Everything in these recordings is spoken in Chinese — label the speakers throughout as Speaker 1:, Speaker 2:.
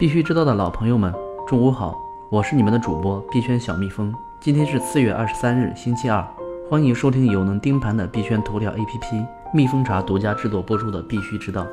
Speaker 1: 必须知道的老朋友们，中午好，我是你们的主播币圈小蜜蜂。今天是四月二十三日，星期二，欢迎收听有能盯盘的币圈头条 APP 蜜蜂茶独家制作播出的《必须知道》。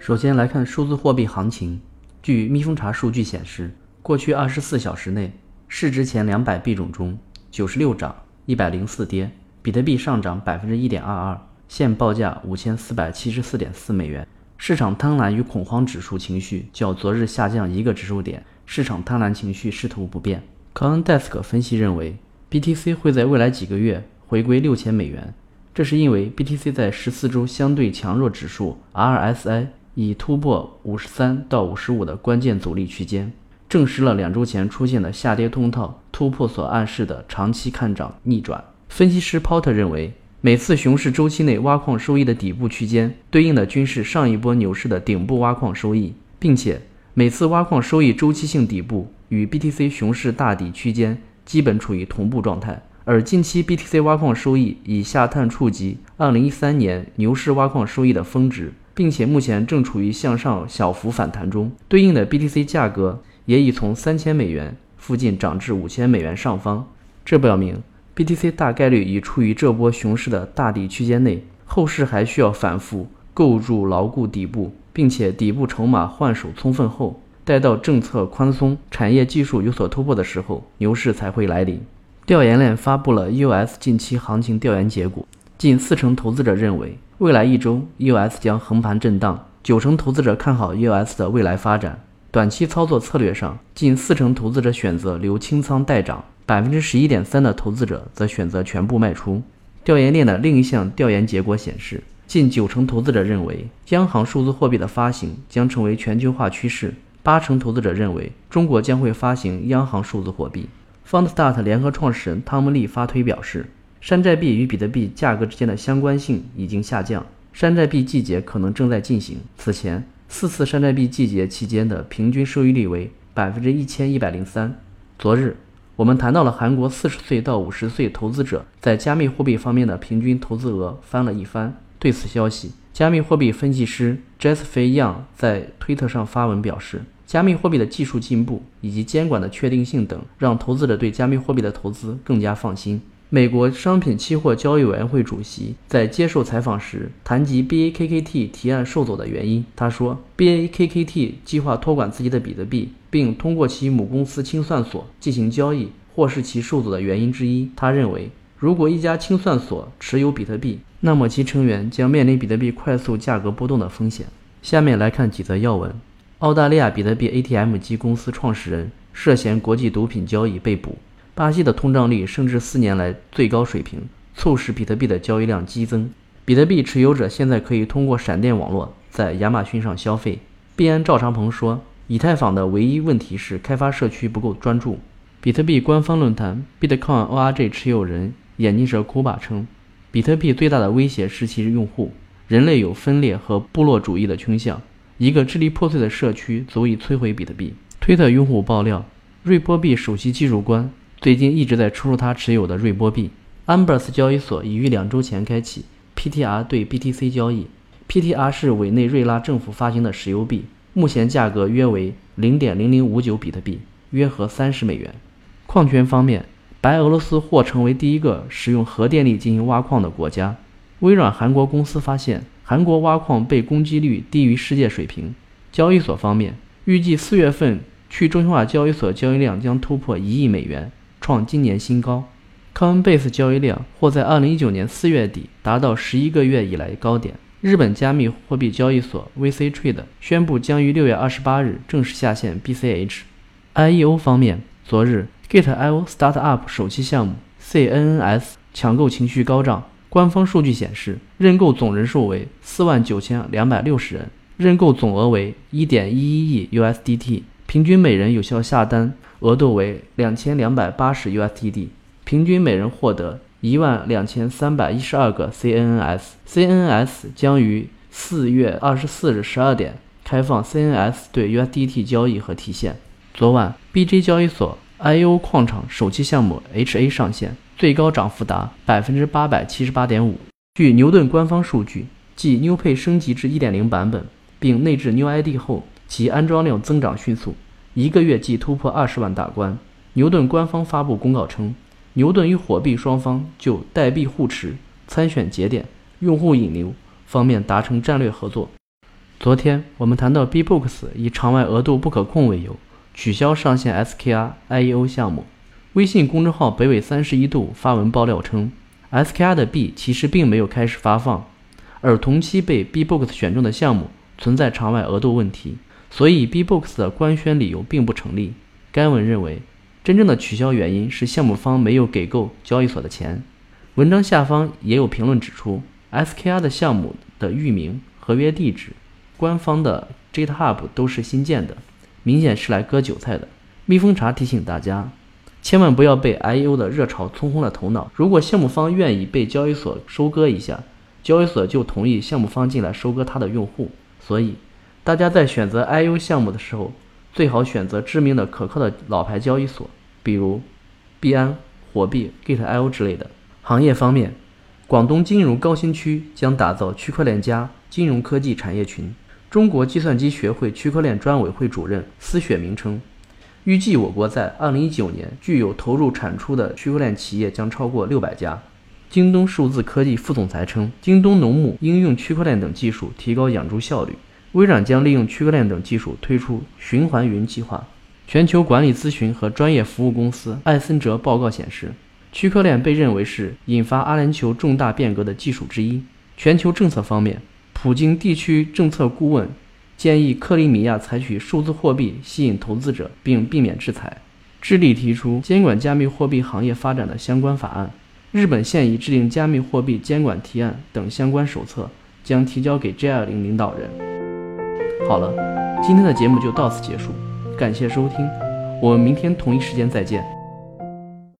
Speaker 1: 首先来看数字货币行情，据蜜蜂茶数据显示，过去二十四小时内，市值前两百币种中，九十六涨，一百零四跌，比特币上涨百分之一点二二，现报价五千四百七十四点四美元。市场贪婪与恐慌指数情绪较昨日下降一个指数点，市场贪婪情绪势头不变。CoinDesk 分析认为，BTC 会在未来几个月回归六千美元，这是因为 BTC 在十四周相对强弱指数 RSI 已突破五十三到五十五的关键阻力区间，证实了两周前出现的下跌通道突破所暗示的长期看涨逆转。分析师 Porter 认为。每次熊市周期内挖矿收益的底部区间，对应的均是上一波牛市的顶部挖矿收益，并且每次挖矿收益周期性底部与 BTC 熊市大底区间基本处于同步状态。而近期 BTC 挖矿收益已下探触及2013年牛市挖矿收益的峰值，并且目前正处于向上小幅反弹中，对应的 BTC 价格也已从三千美元附近涨至五千美元上方，这表明。BTC 大概率已处于这波熊市的大底区间内，后市还需要反复构筑牢固底部，并且底部筹码换手充分后，待到政策宽松、产业技术有所突破的时候，牛市才会来临。调研链发布了 EOS 近期行情调研结果，近四成投资者认为未来一周 EOS 将横盘震荡，九成投资者看好 EOS 的未来发展。短期操作策略上，近四成投资者选择留清仓待涨。百分之十一点三的投资者则选择全部卖出。调研链的另一项调研结果显示，近九成投资者认为央行数字货币的发行将成为全球化趋势，八成投资者认为中国将会发行央行数字货币。FoundStart 联合创始人汤姆利发推表示，山寨币与比特币价格之间的相关性已经下降，山寨币季节可能正在进行。此前四次山寨币季节期间的平均收益率为百分之一千一百零三。昨日。我们谈到了韩国四十岁到五十岁投资者在加密货币方面的平均投资额翻了一番。对此消息，加密货币分析师 Jesse Young 在推特上发文表示，加密货币的技术进步以及监管的确定性等，让投资者对加密货币的投资更加放心。美国商品期货交易委员会主席在接受采访时谈及 BAKKT 提案受阻的原因，他说：“BAKKT 计划托管自己的比特币，并通过其母公司清算所进行交易，或是其受阻的原因之一。”他认为，如果一家清算所持有比特币，那么其成员将面临比特币快速价格波动的风险。下面来看几则要闻：澳大利亚比特币 ATM 机公司创始人涉嫌国际毒品交易被捕。巴西的通胀率升至四年来最高水平，促使比特币的交易量激增。比特币持有者现在可以通过闪电网络在亚马逊上消费。币安赵长鹏说，以太坊的唯一问题是开发社区不够专注。比特币官方论坛 Bitcoin ORG 持有人眼镜蛇库巴称，比特币最大的威胁是其用户。人类有分裂和部落主义的倾向，一个支离破碎的社区足以摧毁比特币。推特用户爆料，瑞波币首席技术官。最近一直在出售他持有的瑞波币。Ambers 交易所已于两周前开启 PTR 对 BTC 交易。PTR 是委内瑞拉政府发行的石油币，目前价格约为零点零零五九比特币，约合三十美元。矿权方面，白俄罗斯或成为第一个使用核电力进行挖矿的国家。微软韩国公司发现，韩国挖矿被攻击率低于世界水平。交易所方面，预计四月份去中心化交易所交易量将突破一亿美元。创今年新高，Coinbase 交易量或在2019年4月底达到11个月以来高点。日本加密货币交易所 VC Trade 宣布将于6月28日正式下线 BCH。IEO 方面，昨日 Gate.io Startup 首期项目 CNNS 抢购情绪高涨，官方数据显示，认购总人数为4万9260人，认购总额为1.11亿 USDT，平均每人有效下单。额度为两千两百八十 USDT，平均每人获得一万两千三百一十二个 CNNS。CNNS 将于四月二十四日十二点开放 CNS 对 USDT 交易和提现。昨晚，BJ 交易所 IO 矿场首期项目 HA 上线，最高涨幅达百分之八百七十八点五。据牛顿官方数据，继 newpa 升级至一点零版本并内置 New ID 后，其安装量增长迅速。一个月即突破二十万大关。牛顿官方发布公告称，牛顿与火币双方就代币互持、参选节点、用户引流方面达成战略合作。昨天我们谈到 B-Box 以场外额度不可控为由，取消上线 SKR IEO 项目。微信公众号北纬三十一度发文爆料称，SKR 的币其实并没有开始发放，而同期被 B-Box 选中的项目存在场外额度问题，所以 B-Box 的官宣理由并不成立。该文认为。真正的取消原因是项目方没有给够交易所的钱。文章下方也有评论指出，SKR 的项目的域名、合约地址、官方的 GitHub 都是新建的，明显是来割韭菜的。蜜蜂茶提醒大家，千万不要被 IEO 的热潮冲昏了头脑。如果项目方愿意被交易所收割一下，交易所就同意项目方进来收割他的用户。所以，大家在选择 IU 项目的时候，最好选择知名的、可靠的老牌交易所。比如，币安、火币、Gate.io 之类的。行业方面，广东金融高新区将打造区块链加金融科技产业群。中国计算机学会区块链专委会主任司雪明称，预计我国在2019年具有投入产出的区块链企业将超过600家。京东数字科技副总裁称，京东农牧应用区块链等技术提高养猪效率。微软将利用区块链等技术推出循环云计划。全球管理咨询和专业服务公司艾森哲报告显示，区块链被认为是引发阿联酋重大变革的技术之一。全球政策方面，普京地区政策顾问建议克里米亚采取数字货币吸引投资者并避免制裁。智利提出监管加密货币行业发展的相关法案。日本现已制定加密货币监管提案等相关手册，将提交给 G20 领导人。好了，今天的节目就到此结束。感谢收听，我们明天同一时间再见。